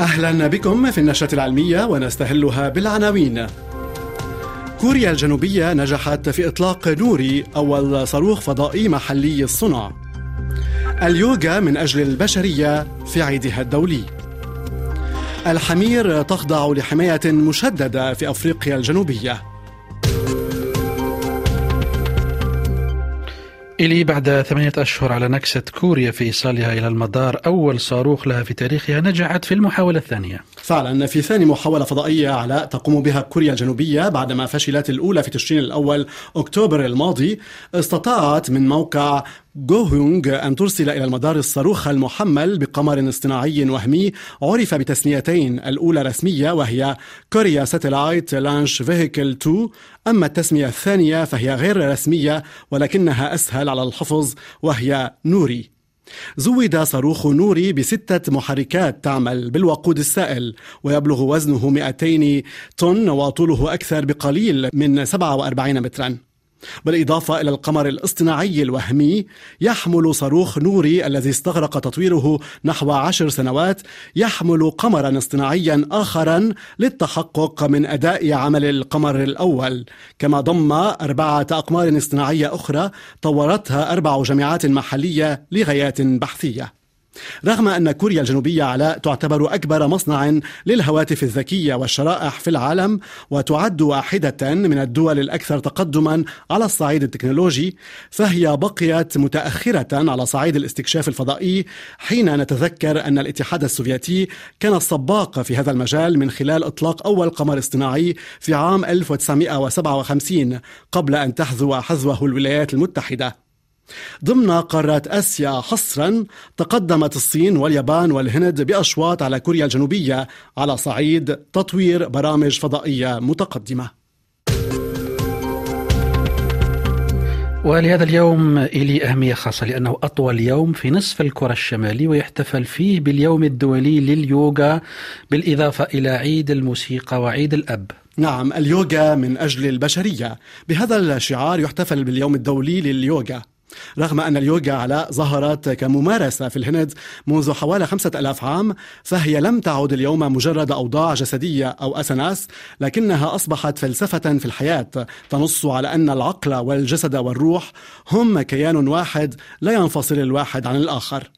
أهلا بكم في النشرة العلمية ونستهلها بالعناوين. كوريا الجنوبية نجحت في إطلاق نوري أول صاروخ فضائي محلي الصنع اليوغا من أجل البشرية في عيدها الدولي. الحمير تخضع لحماية مشددة في أفريقيا الجنوبية. إلي بعد ثمانية أشهر على نكسة كوريا في إيصالها إلى المدار أول صاروخ لها في تاريخها نجحت في المحاولة الثانية. فعلا في ثاني محاولة فضائية على تقوم بها كوريا الجنوبية بعدما فشلت الأولى في تشرين الأول أكتوبر الماضي استطاعت من موقع جوهونغ أن ترسل إلى المدار الصاروخ المحمل بقمر اصطناعي وهمي عرف بتسميتين الأولى رسمية وهي كوريا ساتلايت لانش فيهيكل 2 أما التسمية الثانية فهي غير رسمية ولكنها أسهل على الحفظ وهي نوري. زود صاروخ نوري بستة محركات تعمل بالوقود السائل ويبلغ وزنه 200 طن وطوله أكثر بقليل من 47 متراً. بالإضافة إلى القمر الاصطناعي الوهمي يحمل صاروخ نوري الذي استغرق تطويره نحو عشر سنوات يحمل قمرا اصطناعيا آخرا للتحقق من أداء عمل القمر الأول. كما ضم أربعة أقمار اصطناعية أخرى طورتها أربع جامعات محلية لغايات بحثية. رغم أن كوريا الجنوبية على تعتبر أكبر مصنع للهواتف الذكية والشرائح في العالم وتعد واحدة من الدول الأكثر تقدما على الصعيد التكنولوجي فهي بقيت متأخرة على صعيد الاستكشاف الفضائي حين نتذكر أن الاتحاد السوفيتي كان السباق في هذا المجال من خلال إطلاق أول قمر اصطناعي في عام 1957 قبل أن تحذو حذوه الولايات المتحدة. ضمن قارات آسيا حصرا تقدمت الصين واليابان والهند بأشواط على كوريا الجنوبية على صعيد تطوير برامج فضائية متقدمة. ولهذا اليوم إلي أهمية خاصة لأنه أطول يوم في نصف الكرة الشمالي ويحتفل فيه باليوم الدولي لليوغا بالإضافة إلى عيد الموسيقى وعيد الأب. نعم اليوغا من أجل البشرية. بهذا الشعار يحتفل باليوم الدولي لليوغا. رغم أن اليوغا على ظهرت كممارسة في الهند منذ حوالي خمسة ألاف عام فهي لم تعد اليوم مجرد أوضاع جسدية أو أسناس لكنها أصبحت فلسفة في الحياة. تنص على أن العقل والجسد والروح هم كيان واحد لا ينفصل الواحد عن الآخر.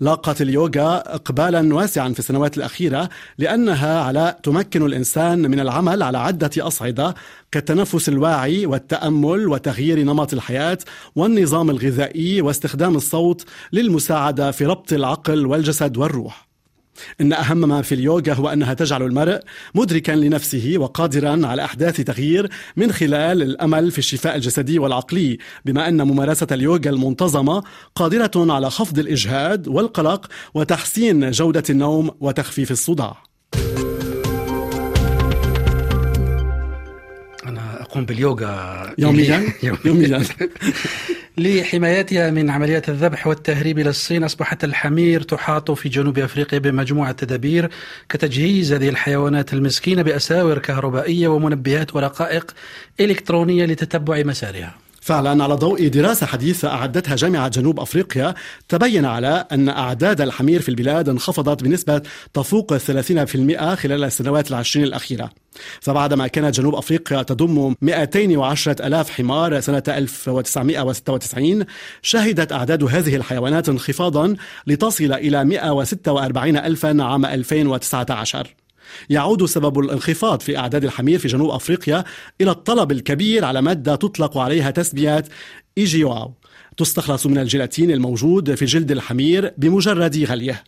لاقت اليوغا اقبالا واسعا في السنوات الأخيرة لأنها على تمكن الإنسان من العمل على عدة أصعدة كالتنفس الواعي والتأمل وتغيير نمط الحياة والنظام الغذائي واستخدام الصوت للمساعدة في ربط العقل والجسد والروح. إن أهم ما في اليوغا هو أنها تجعل المرء مدركا لنفسه وقادرا على أحداث تغيير من خلال الأمل في الشفاء الجسدي والعقلي بما أن ممارسة اليوغا المنتظمة قادرة على خفض الإجهاد والقلق وتحسين جودة النوم وتخفيف الصداع. أقوم باليوغا يوميا؟ يوميا. لحمايتها من عمليات الذبح والتهريب إلى الصين أصبحت الحمير تحاط في جنوب أفريقيا بمجموعة تدابير كتجهيز هذه الحيوانات المسكينة بأساور كهربائية ومنبهات ورقائق إلكترونية لتتبع مسارها. فعلا على ضوء دراسة حديثة أعدتها جامعة جنوب أفريقيا تبين على أن أعداد الحمير في البلاد انخفضت بنسبة تفوق 30% خلال السنوات العشرين الأخيرة. فبعدما كانت جنوب أفريقيا تضم 210 ألاف حمار سنة 1996 شهدت أعداد هذه الحيوانات انخفاضا لتصل إلى 146 ألفا عام 2019 يعود سبب الانخفاض في أعداد الحمير في جنوب أفريقيا إلى الطلب الكبير على مادة تطلق عليها تسمية إيجيواو. تستخلص من الجيلاتين الموجود في جلد الحمير بمجرد غليه.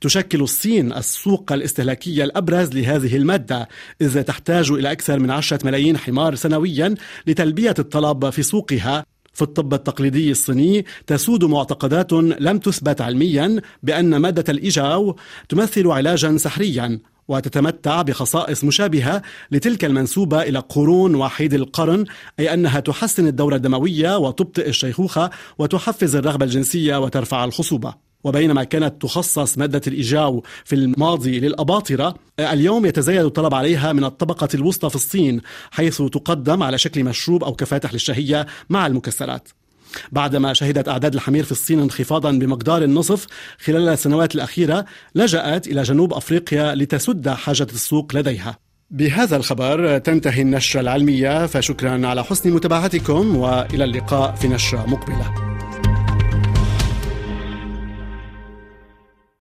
تشكل الصين السوق الاستهلاكي الأبرز لهذه المادة إذ تحتاج إلى أكثر من عشرة ملايين حمار سنويا لتلبية الطلب في سوقها. في الطب التقليدي الصيني تسود معتقدات لم تثبت علميا بأن مادة الإيجاو تمثل علاجا سحريا. وتتمتع بخصائص مشابهة لتلك المنسوبة إلى قرون وحيد القرن أي أنها تحسن الدورة الدموية وتبطئ الشيخوخة وتحفز الرغبة الجنسية وترفع الخصوبة. وبينما كانت تخصص مادة الإيجاو في الماضي للأباطرة اليوم يتزايد الطلب عليها من الطبقة الوسطى في الصين حيث تقدم على شكل مشروب أو كفاتح للشهية مع المكسرات. بعدما شهدت أعداد الحمير في الصين انخفاضا بمقدار النصف خلال السنوات الأخيرة لجأت إلى جنوب أفريقيا لتسد حاجة السوق لديها. بهذا الخبر تنتهي النشرة العلمية فشكرا على حسن متابعتكم وإلى اللقاء في نشرة مقبلة.